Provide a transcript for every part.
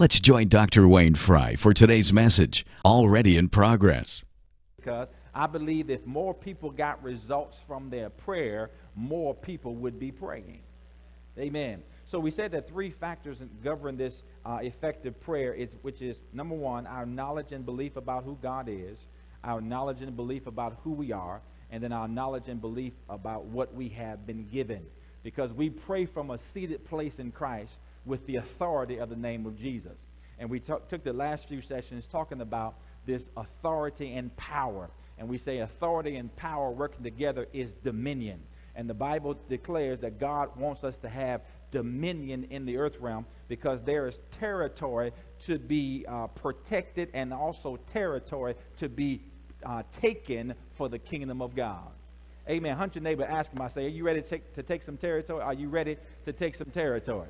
Let's join Dr. Wayne Fry for today's message, already in progress. Because I believe if more people got results from their prayer, more people would be praying. Amen. So we said that three factors govern this uh, effective prayer, is, which is number one, our knowledge and belief about who God is, our knowledge and belief about who we are, and then our knowledge and belief about what we have been given. Because we pray from a seated place in Christ with the authority of the name of Jesus. And we took the last few sessions talking about this authority and power. And we say authority and power working together is dominion. And the Bible declares that God wants us to have dominion in the earth realm because there is territory to be uh, protected and also territory to be uh, taken for the kingdom of God. Amen. Hunt your neighbor, ask him, I say, Are you ready to take, to take some territory? Are you ready to take some territory?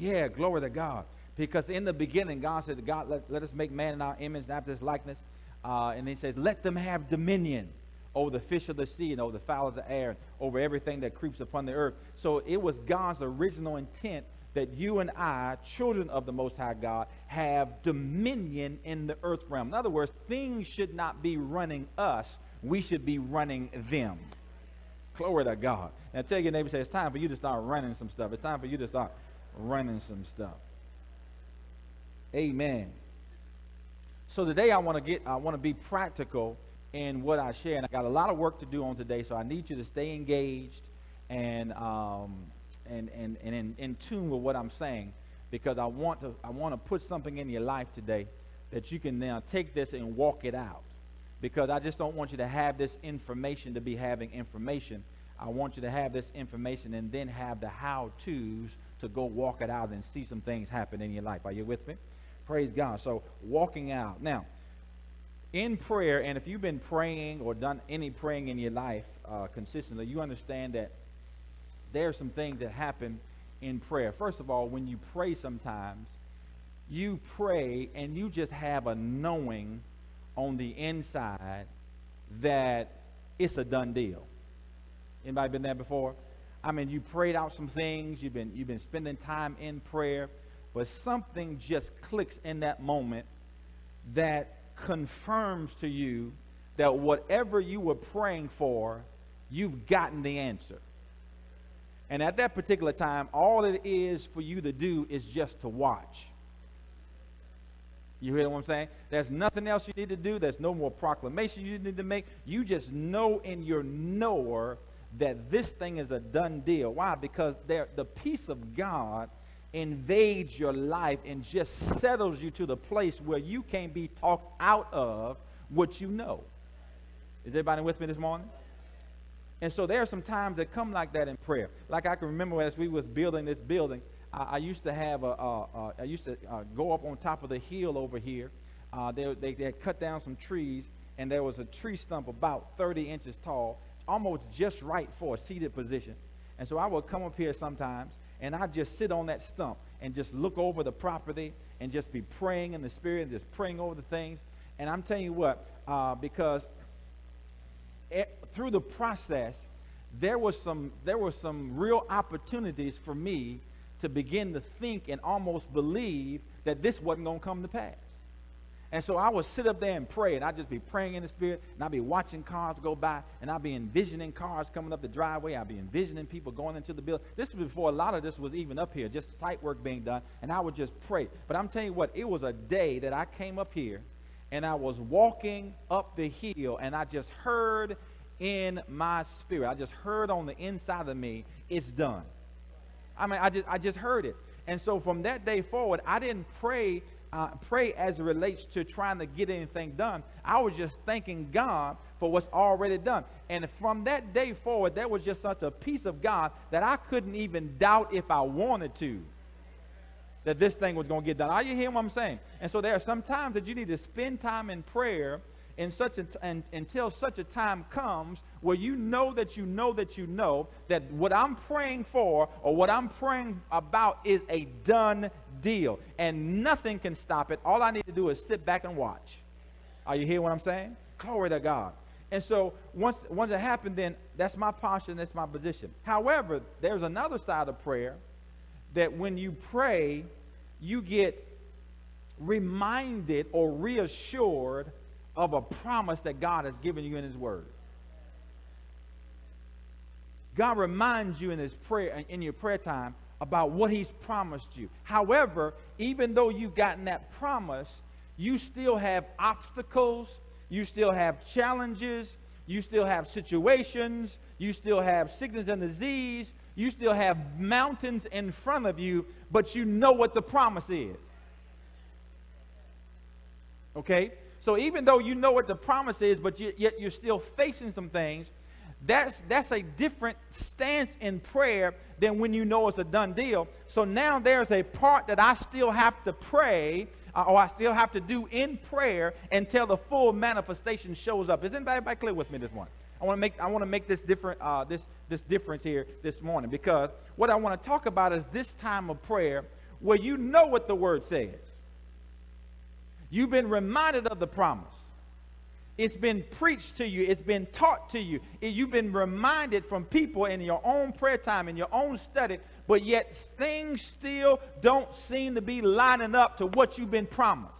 Yeah, glory to God. Because in the beginning, God said, God, let, let us make man in our image after his likeness. Uh, and he says, let them have dominion over the fish of the sea and over the fowl of the air, and over everything that creeps upon the earth. So it was God's original intent that you and I, children of the Most High God, have dominion in the earth realm. In other words, things should not be running us, we should be running them. Glory to God. Now tell your neighbor, say, it's time for you to start running some stuff. It's time for you to start running some stuff. Amen. So today I want to get I want to be practical in what I share, and I got a lot of work to do on today. So I need you to stay engaged and um, and and and in, in tune with what I'm saying, because I want to I want to put something in your life today that you can now take this and walk it out. Because I just don't want you to have this information to be having information. I want you to have this information and then have the how-tos to go walk it out and see some things happen in your life. Are you with me? Praise God. So walking out. Now, in prayer, and if you've been praying or done any praying in your life uh, consistently, you understand that there are some things that happen in prayer. First of all, when you pray sometimes, you pray and you just have a knowing on the inside that it's a done deal. Anybody been there before? I mean, you prayed out some things, you've been you've been spending time in prayer, but something just clicks in that moment that confirms to you that whatever you were praying for, you've gotten the answer. And at that particular time, all it is for you to do is just to watch. You hear what I'm saying? There's nothing else you need to do. There's no more proclamation you need to make. You just know in your knower that this thing is a done deal. Why? Because there the peace of God invades your life and just settles you to the place where you can't be talked out of what you know. Is everybody with me this morning? And so there are some times that come like that in prayer. Like I can remember as we was building this building, I, I used to have a, a, a I used to uh, go up on top of the hill over here. Uh, they, they, they had cut down some trees, and there was a tree stump about 30 inches tall, almost just right for a seated position. And so I would come up here sometimes, and I'd just sit on that stump and just look over the property and just be praying in the spirit and just praying over the things. And I'm telling you what, uh, because it, through the process, there was some there were some real opportunities for me to begin to think and almost believe that this wasn't going to come to pass. And so I would sit up there and pray, and I'd just be praying in the spirit, and I'd be watching cars go by, and I'd be envisioning cars coming up the driveway. I'd be envisioning people going into the building. This was before a lot of this was even up here, just site work being done, and I would just pray. But I'm telling you what, it was a day that I came up here, and I was walking up the hill, and I just heard in my spirit, I just heard on the inside of me, it's done. I mean, I just, I just heard it. And so from that day forward, I didn't pray uh, pray as it relates to trying to get anything done. I was just thanking God for what's already done. And from that day forward, there was just such a peace of God that I couldn't even doubt if I wanted to that this thing was going to get done. Are you hearing what I'm saying? And so there are some times that you need to spend time in prayer in such a t- and, until such a time comes where you know that you know that you know that what I'm praying for or what I'm praying about is a done deal and nothing can stop it. All I need to do is sit back and watch. Are you hearing what I'm saying? Glory to God. And so once once it happened, then that's my posture and that's my position. However, there's another side of prayer that when you pray, you get reminded or reassured of a promise that God has given you in His Word. God reminds you in His prayer, in your prayer time, about what He's promised you. However, even though you've gotten that promise, you still have obstacles, you still have challenges, you still have situations, you still have sickness and disease, you still have mountains in front of you, but you know what the promise is. Okay? So even though you know what the promise is, but yet you're still facing some things, that's, that's a different stance in prayer than when you know it's a done deal. So now there's a part that I still have to pray uh, or I still have to do in prayer until the full manifestation shows up. Is anybody clear with me this morning? I want to make I want to make this different uh, this this difference here this morning because what I want to talk about is this time of prayer where you know what the word says. You've been reminded of the promise. It's been preached to you. It's been taught to you. You've been reminded from people in your own prayer time, in your own study, but yet things still don't seem to be lining up to what you've been promised.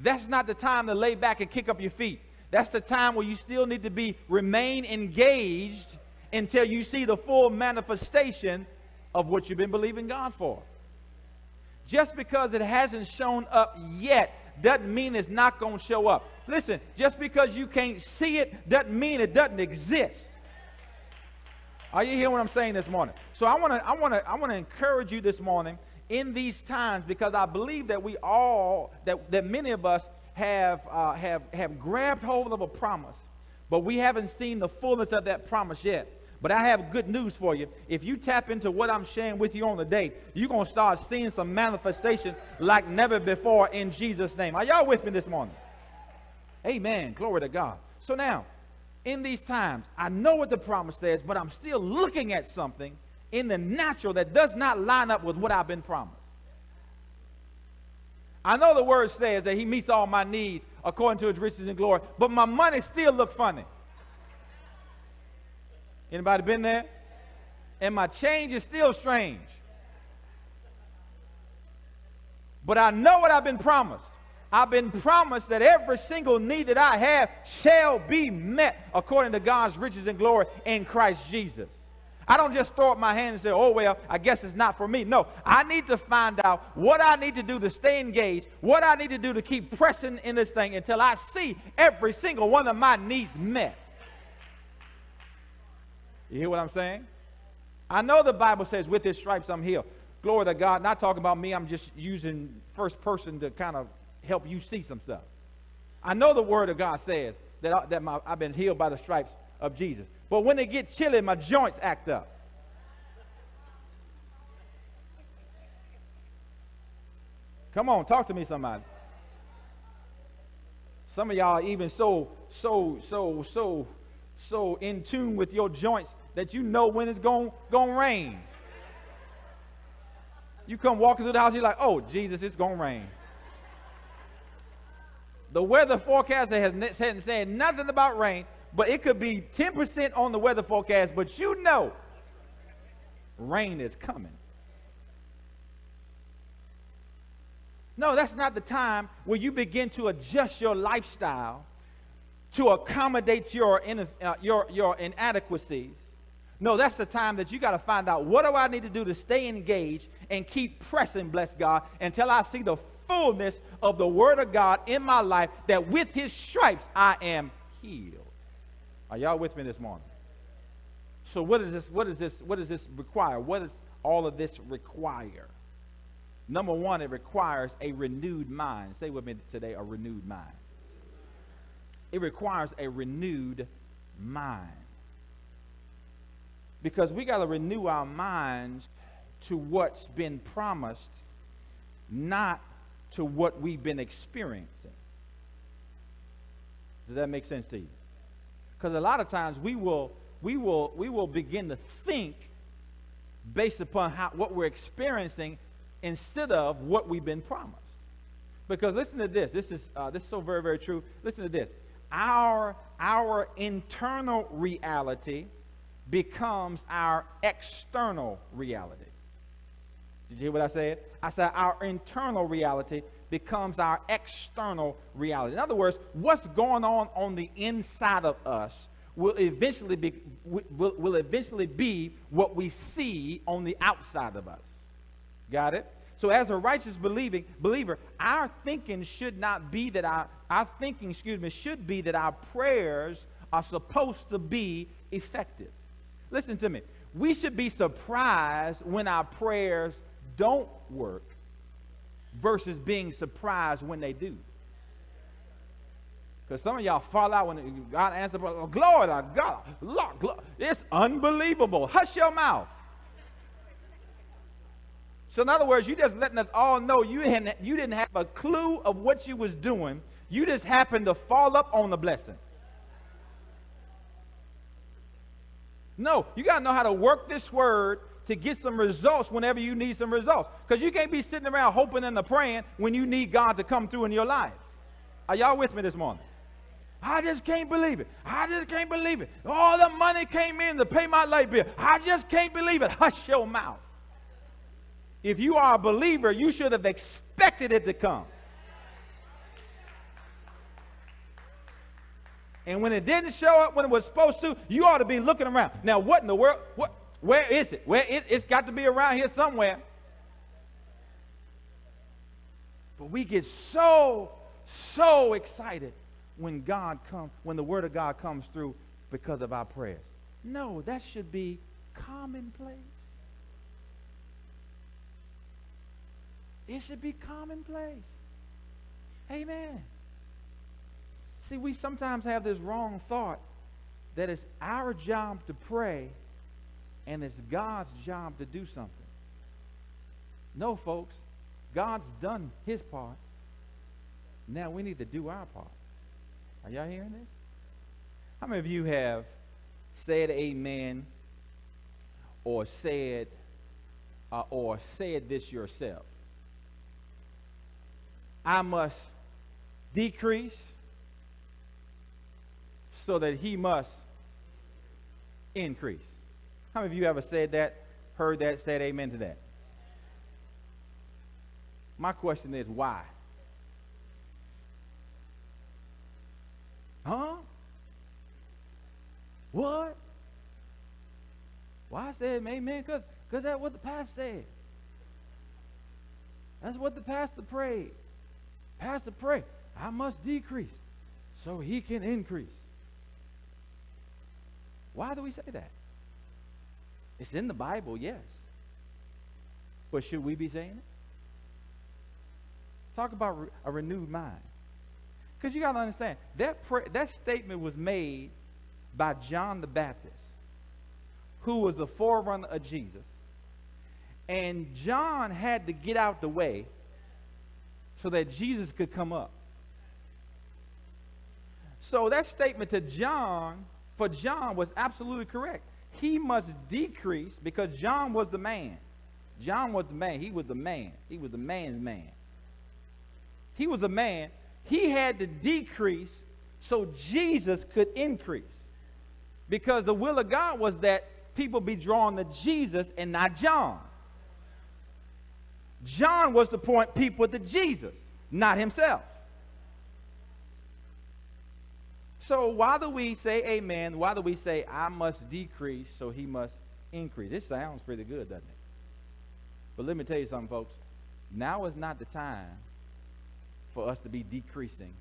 That's not the time to lay back and kick up your feet. That's the time where you still need to be remain engaged until you see the full manifestation of what you've been believing God for. Just because it hasn't shown up yet doesn't mean it's not going to show up. Listen, just because you can't see it doesn't mean it doesn't exist. Are you hearing what I'm saying this morning? So I want to I want to I want to encourage you this morning in these times because I believe that we all that that many of us have uh, have have grabbed hold of a promise, but we haven't seen the fullness of that promise yet. But I have good news for you. If you tap into what I'm sharing with you on the day, you're going to start seeing some manifestations like never before in Jesus' name. Are y'all with me this morning? Amen. Glory to God. So now, in these times, I know what the promise says, but I'm still looking at something in the natural that does not line up with what I've been promised. I know the word says that he meets all my needs according to his riches and glory, but my money still look funny. Anybody been there? And my change is still strange. But I know what I've been promised. I've been promised that every single need that I have shall be met according to God's riches and glory in Christ Jesus. I don't just throw up my hands and say, oh, well, I guess it's not for me. No, I need to find out what I need to do to stay engaged, what I need to do to keep pressing in this thing until I see every single one of my needs met. You hear what I'm saying? I know the Bible says, with his stripes I'm healed. Glory to God. Not talking about me, I'm just using first person to kind of help you see some stuff. I know the word of God says that, I, that my, I've been healed by the stripes of Jesus. But when it gets chilly, my joints act up. Come on, talk to me, somebody. Some of y'all even so, so, so, so, so in tune with your joints that you know when it's going to rain. You come walking through the house, you're like, oh, Jesus, it's going to rain. The weather forecaster has hasn't said nothing about rain, but it could be 10% on the weather forecast, but you know rain is coming. No, that's not the time where you begin to adjust your lifestyle to accommodate your, uh, your, your inadequacies no, that's the time that you got to find out what do I need to do to stay engaged and keep pressing, bless God, until I see the fullness of the Word of God in my life that with His stripes I am healed. Are y'all with me this morning? So what is this? What is this? What does this require? What does all of this require? Number one, it requires a renewed mind. Say with me today, a renewed mind. It requires a renewed mind because we got to renew our minds to what's been promised, not to what we've been experiencing. Does that make sense to you? Because a lot of times we will, we will, we will begin to think based upon how, what we're experiencing instead of what we've been promised. Because listen to this. This is, uh, this is so very, very true. Listen to this. Our, our internal reality becomes our external reality. Did you hear what I said? I said our internal reality becomes our external reality. In other words, what's going on on the inside of us will eventually be, will, will eventually be what we see on the outside of us. Got it? So as a righteous believing believer, our thinking should not be that our our thinking, excuse me, should be that our prayers are supposed to be effective. Listen to me. We should be surprised when our prayers don't work versus being surprised when they do. Because some of y'all fall out when God answers, oh, glory to God. Lord, glory. It's unbelievable. Hush your mouth. So in other words, you just letting us all know you didn't, you didn't have a clue of what you was doing. You just happened to fall up on the blessing. No, you got to know how to work this word to get some results whenever you need some results. Because you can't be sitting around hoping and praying when you need God to come through in your life. Are y'all with me this morning? I just can't believe it. I just can't believe it. All the money came in to pay my light bill. I just can't believe it. Hush your mouth. If you are a believer, you should have expected it to come. And when it didn't show up when it was supposed to, you ought to be looking around. Now, what in the world? What? Where is it? Where it, it's got to be around here somewhere. But we get so, so excited when God comes, when the word of God comes through because of our prayers. No, that should be commonplace. It should be commonplace. Amen. See, we sometimes have this wrong thought that it's our job to pray and it's God's job to do something. No, folks, God's done his part. Now we need to do our part. Are y'all hearing this? How many of you have said amen or said uh, or said this yourself? I must decrease so that he must increase. How many of you ever said that, heard that, said amen to that? My question is why? Huh? What? Why I said amen? Because because that's what the pastor said. That's what the pastor prayed. Pastor prayed, I must decrease so he can increase. Why do we say that? It's in the Bible, yes. But should we be saying it? Talk about re- a renewed mind. Because you got to understand, that, that statement was made by John the Baptist, who was the forerunner of Jesus. And John had to get out the way so that Jesus could come up. So that statement to John, for John, was absolutely correct he must decrease because John was the man. John was the man. He was the man. He was the man's man. He was a man. He had to decrease so Jesus could increase. Because the will of God was that people be drawn to Jesus and not John. John was to point people to Jesus, not himself. So why do we say amen? Why do we say I must decrease so he must increase? It sounds pretty good, doesn't it? But let me tell you something, folks. Now is not the time for us to be decreasing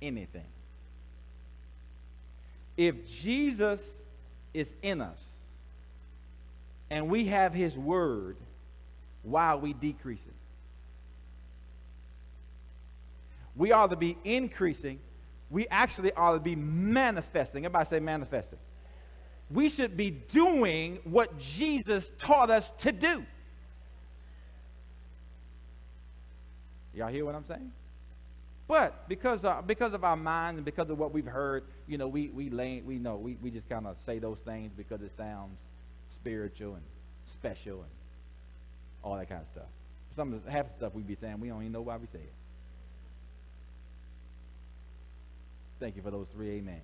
anything. If Jesus is in us and we have his word, why are we decreasing? We ought to be increasing we actually ought to be manifesting. Everybody say manifesting. We should be doing what Jesus taught us to do. Y'all hear what I'm saying? But because uh, because of our minds and because of what we've heard, you know, we we lay, we know we, we just kind of say those things because it sounds spiritual and special and all that kind of stuff. Some of the, half the stuff we be saying, we don't even know why we say it. Thank you for those three amen.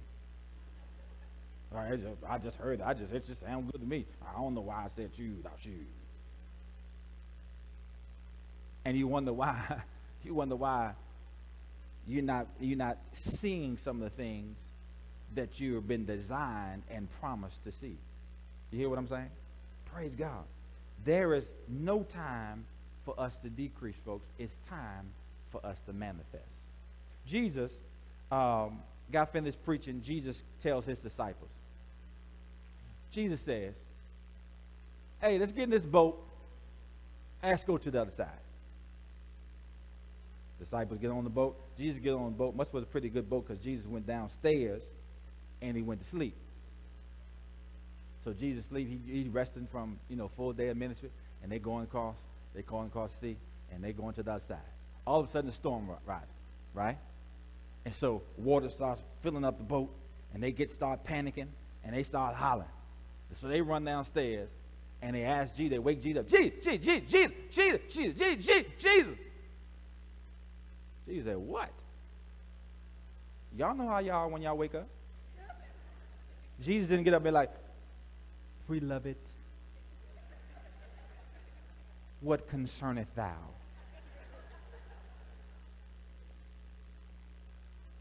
All right, I just, I just heard it. I just it just sounds good to me. I don't know why I said you, not you. And you wonder why. You wonder why you're not, you're not seeing some of the things that you've been designed and promised to see. You hear what I'm saying? Praise God. There is no time for us to decrease, folks. It's time for us to manifest. Jesus um, got finished preaching. Jesus tells his disciples, Jesus says, Hey, let's get in this boat. Let's go to the other side. Disciples get on the boat. Jesus get on the boat. Must was a pretty good boat because Jesus went downstairs and he went to sleep. So Jesus sleep. He, he resting from you know full day of ministry, and they going across. They going across the sea, and they going to the other side. All of a sudden, a storm rises, right? And so water starts filling up the boat, and they get start panicking, and they start hollering. So they run downstairs, and they ask Jesus. They wake Jesus up. Jesus, Jesus, Jesus, Jesus, Jesus, Jesus, Jesus, Jesus. Said, What? Y'all know how y'all when y'all wake up? Jesus didn't get up and be like, Beloved, what concerneth thou?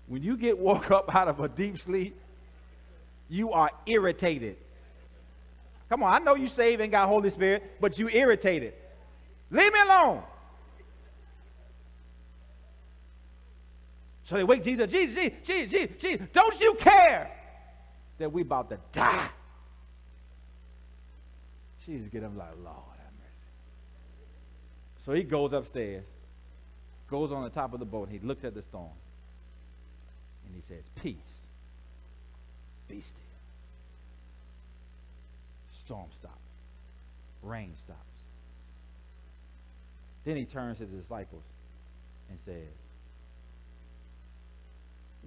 When you get woke up out of a deep sleep, you are irritated. Come on, I know you saved and got Holy Spirit, but you irritated. Leave me alone. So they wake Jesus, Jesus, Jesus, Jesus, Jesus, don't you care that we about to die? Jesus get him like, Lord have mercy. So he goes upstairs, goes on the top of the boat, and he looks at the storm. And he says, Peace, be still. Storm stops. Rain stops. Then he turns to the disciples and says,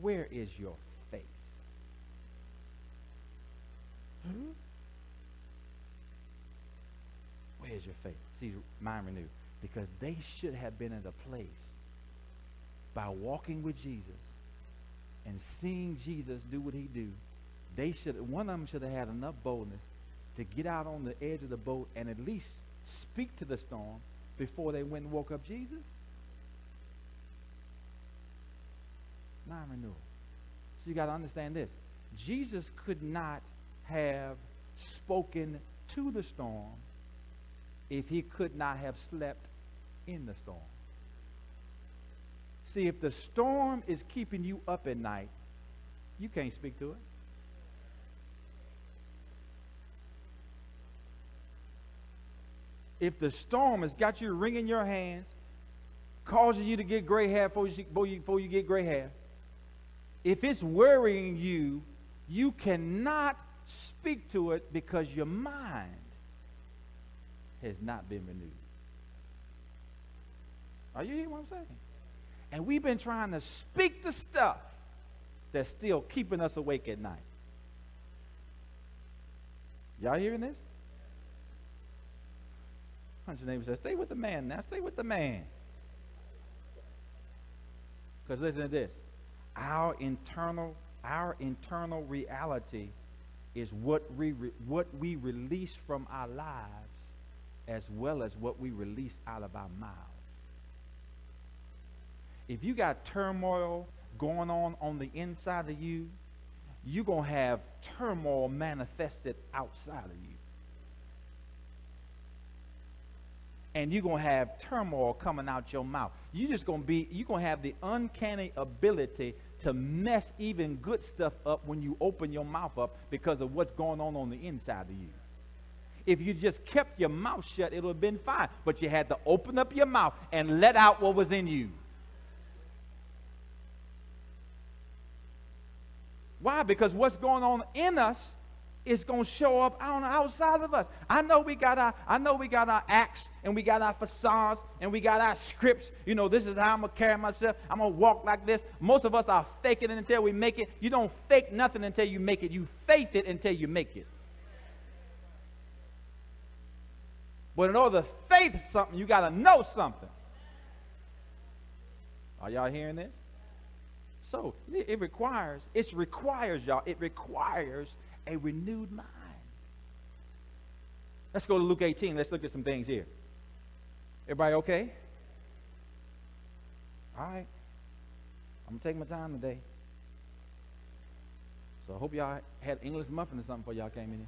where is your faith? Hmm? Where is your faith? See, mind renewed. Because they should have been in a place by walking with Jesus and seeing Jesus do what he do. They should one of them should have had enough boldness to get out on the edge of the boat and at least speak to the storm before they went and woke up Jesus. mind renewal. So you got to understand this. Jesus could not have spoken to the storm if he could not have slept in the storm. See, if the storm is keeping you up at night, you can't speak to it. If the storm has got you wringing your hands, causing you to get gray hair before you, before you, before you get gray hair, if it's worrying you, you cannot speak to it because your mind has not been renewed. Are you hearing what I'm saying? And we've been trying to speak the stuff that's still keeping us awake at night. Y'all hearing this? Your neighbor says, stay with the man now. Stay with the man. Because listen to this our internal our internal reality is what we re, what we release from our lives as well as what we release out of our mouths. If you got turmoil going on on the inside of you, you're going to have turmoil manifested outside of you. and you're going to have turmoil coming out your mouth. You're just going to be, you're going to have the uncanny ability to mess even good stuff up when you open your mouth up because of what's going on on the inside of you. If you just kept your mouth shut, it would have been fine. But you had to open up your mouth and let out what was in you. Why? Because what's going on in us is going to show up on the outside of us. I know we got our, I know we got our acts and we got our facades and we got our scripts. You know, this is how I'm gonna carry myself. I'm gonna walk like this. Most of us are faking it until we make it. You don't fake nothing until you make it. You faith it until you make it. But in order to faith something, you got to know something. Are y'all hearing this? So it requires, it requires y'all, it requires a renewed mind. Let's go to Luke 18. Let's look at some things here. Everybody okay? All right. I'm going to take my time today. So I hope y'all had English muffin or something before y'all came in here.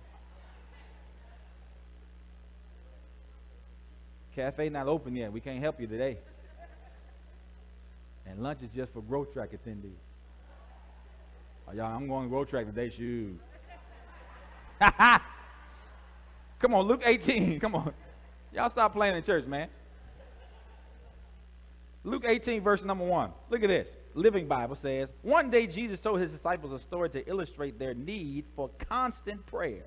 Cafe not open yet. We can't help you today. And lunch is just for growth track attendees. Oh, y'all, I'm going to growth track today. Shoot. Come on, Luke 18. Come on. Y'all stop playing in church, man. Luke 18, verse number 1. Look at this. Living Bible says, One day Jesus told his disciples a story to illustrate their need for constant prayer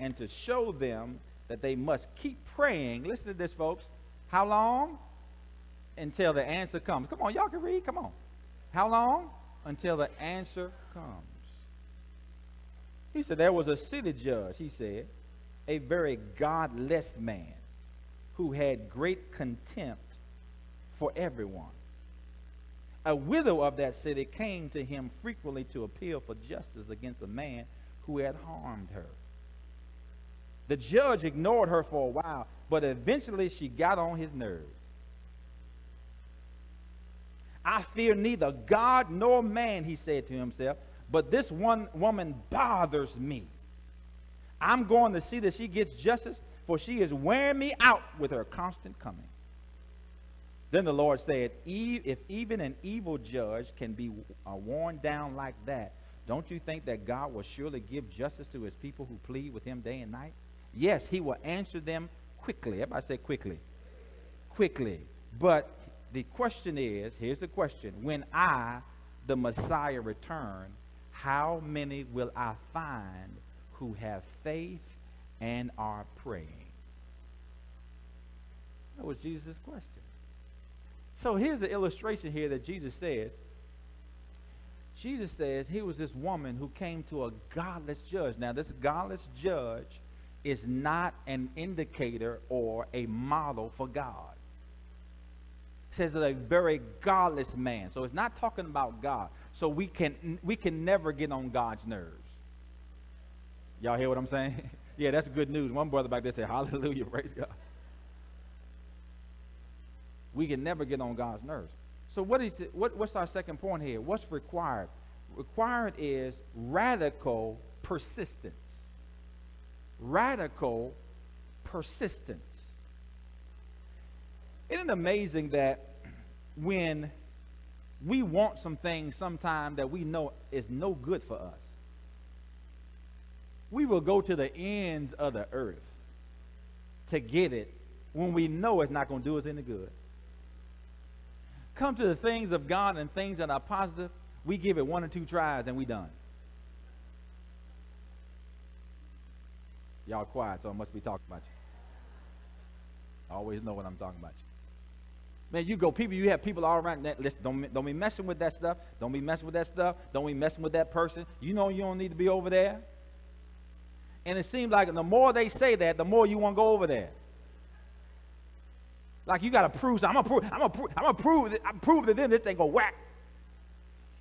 and to show them that they must keep praying. Listen to this, folks. How long? Until the answer comes. Come on, y'all can read. Come on. How long? Until the answer comes. He said, There was a city judge, he said, a very godless man who had great contempt for everyone. A widow of that city came to him frequently to appeal for justice against a man who had harmed her. The judge ignored her for a while, but eventually she got on his nerves. I fear neither God nor man, he said to himself, but this one woman bothers me. I'm going to see that she gets justice, for she is wearing me out with her constant coming. Then the Lord said, If even an evil judge can be uh, worn down like that, don't you think that God will surely give justice to his people who plead with him day and night? Yes, he will answer them quickly. Everybody say quickly. Quickly. But the question is here's the question when I, the Messiah, return, how many will I find who have faith and are praying? That was Jesus' question. So here's the illustration here that Jesus says. Jesus says he was this woman who came to a godless judge. Now, this godless judge is not an indicator or a model for God. Says that a very godless man. So it's not talking about God. So we can we can never get on God's nerves. Y'all hear what I'm saying? yeah, that's good news. One brother back there said, Hallelujah, praise God we can never get on God's nerves. So what is it, what, what's our second point here? What's required? Required is radical persistence. Radical persistence. Isn't it amazing that when we want some things sometime that we know is no good for us, we will go to the ends of the earth to get it when we know it's not going to do us any good come to the things of God and things that are positive, we give it one or two tries and we done. Y'all quiet, so I must be talking about you. I always know what I'm talking about you. Man, you go, people, you have people all around that. Listen, don't, don't be messing with that stuff. Don't be messing with that stuff. Don't be messing with that person. You know you don't need to be over there. And it seems like the more they say that, the more you want to go over there. Like you got to prove. I'm gonna prove. I'm gonna prove. I'm gonna prove. That, I'm prove to them this thing go whack.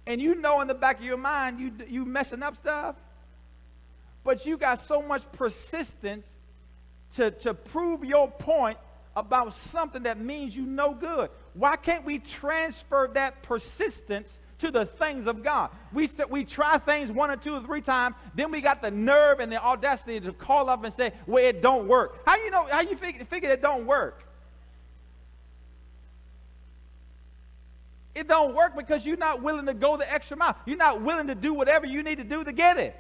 And you know in the back of your mind you you messing up stuff, but you got so much persistence to to prove your point about something that means you no good. Why can't we transfer that persistence to the things of God? We we try things one or two or three times, then we got the nerve and the audacity to call up and say, "Well, it don't work." How you know? How you figure, figure it don't work? It don't work because you're not willing to go the extra mile. You're not willing to do whatever you need to do to get it.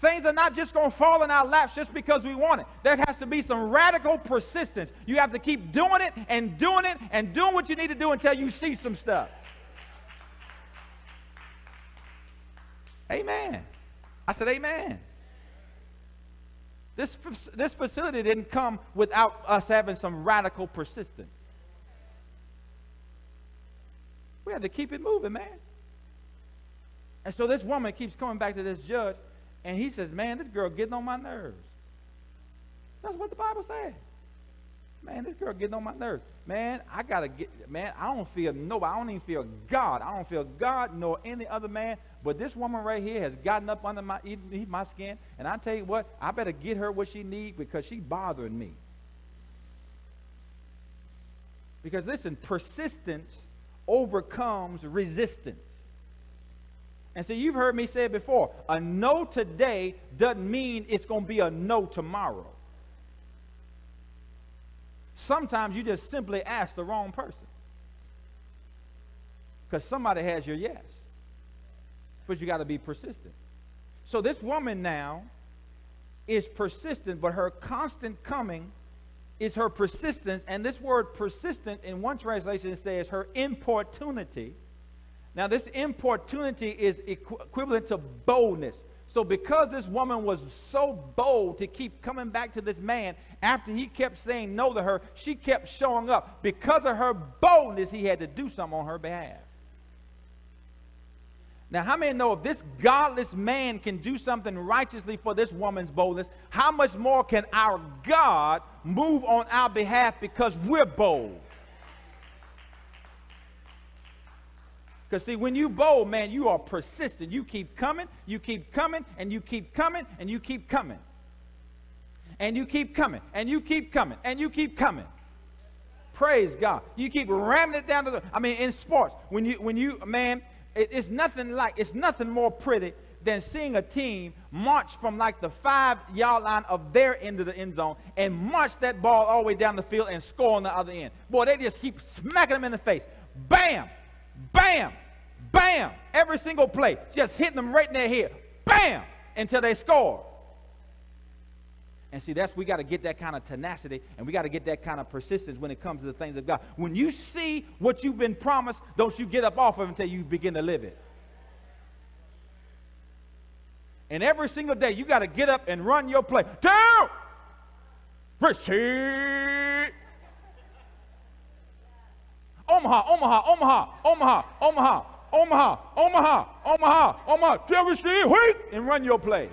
Things are not just going to fall in our laps just because we want it. There has to be some radical persistence. You have to keep doing it and doing it and doing what you need to do until you see some stuff. Amen. I said, Amen. This, this facility didn't come without us having some radical persistence. We had to keep it moving, man. And so this woman keeps coming back to this judge, and he says, Man, this girl getting on my nerves. That's what the Bible says. Man, this girl getting on my nerves. Man, I gotta get man, I don't feel nobody, I don't even feel God. I don't feel God nor any other man. But this woman right here has gotten up under my my skin. And I tell you what, I better get her what she needs because she's bothering me. Because listen, persistence overcomes resistance. And so you've heard me say it before a no today doesn't mean it's going to be a no tomorrow. Sometimes you just simply ask the wrong person. Because somebody has your yes. But you got to be persistent. So this woman now is persistent, but her constant coming is her persistence. And this word persistent in one translation says her importunity. Now, this importunity is equ- equivalent to boldness. So, because this woman was so bold to keep coming back to this man after he kept saying no to her, she kept showing up. Because of her boldness, he had to do something on her behalf. Now, how many know if this godless man can do something righteously for this woman's boldness, how much more can our God move on our behalf because we're bold? Because, see, when you bowl, man, you are persistent. You keep coming, you keep coming, and you keep coming, and you keep coming. And you keep coming, and you keep coming, and you keep coming. Praise God. You keep ramming it down the. I mean, in sports, when you, when you, man, it, it's nothing like, it's nothing more pretty than seeing a team march from like the five yard line of their end of the end zone and march that ball all the way down the field and score on the other end. Boy, they just keep smacking them in the face. Bam, bam, bam. Every single play, just hitting them right in their head. Bam, until they score. And see, that's we got to get that kind of tenacity and we got to get that kind of persistence when it comes to the things of God. When you see what you've been promised, don't you get up off of it until you begin to live it. And every single day, you got to get up and run your play. Two, receive. Omaha, Omaha, Omaha, Omaha, Omaha, Omaha, Omaha, Omaha, Omaha, receive, wait, and run your play.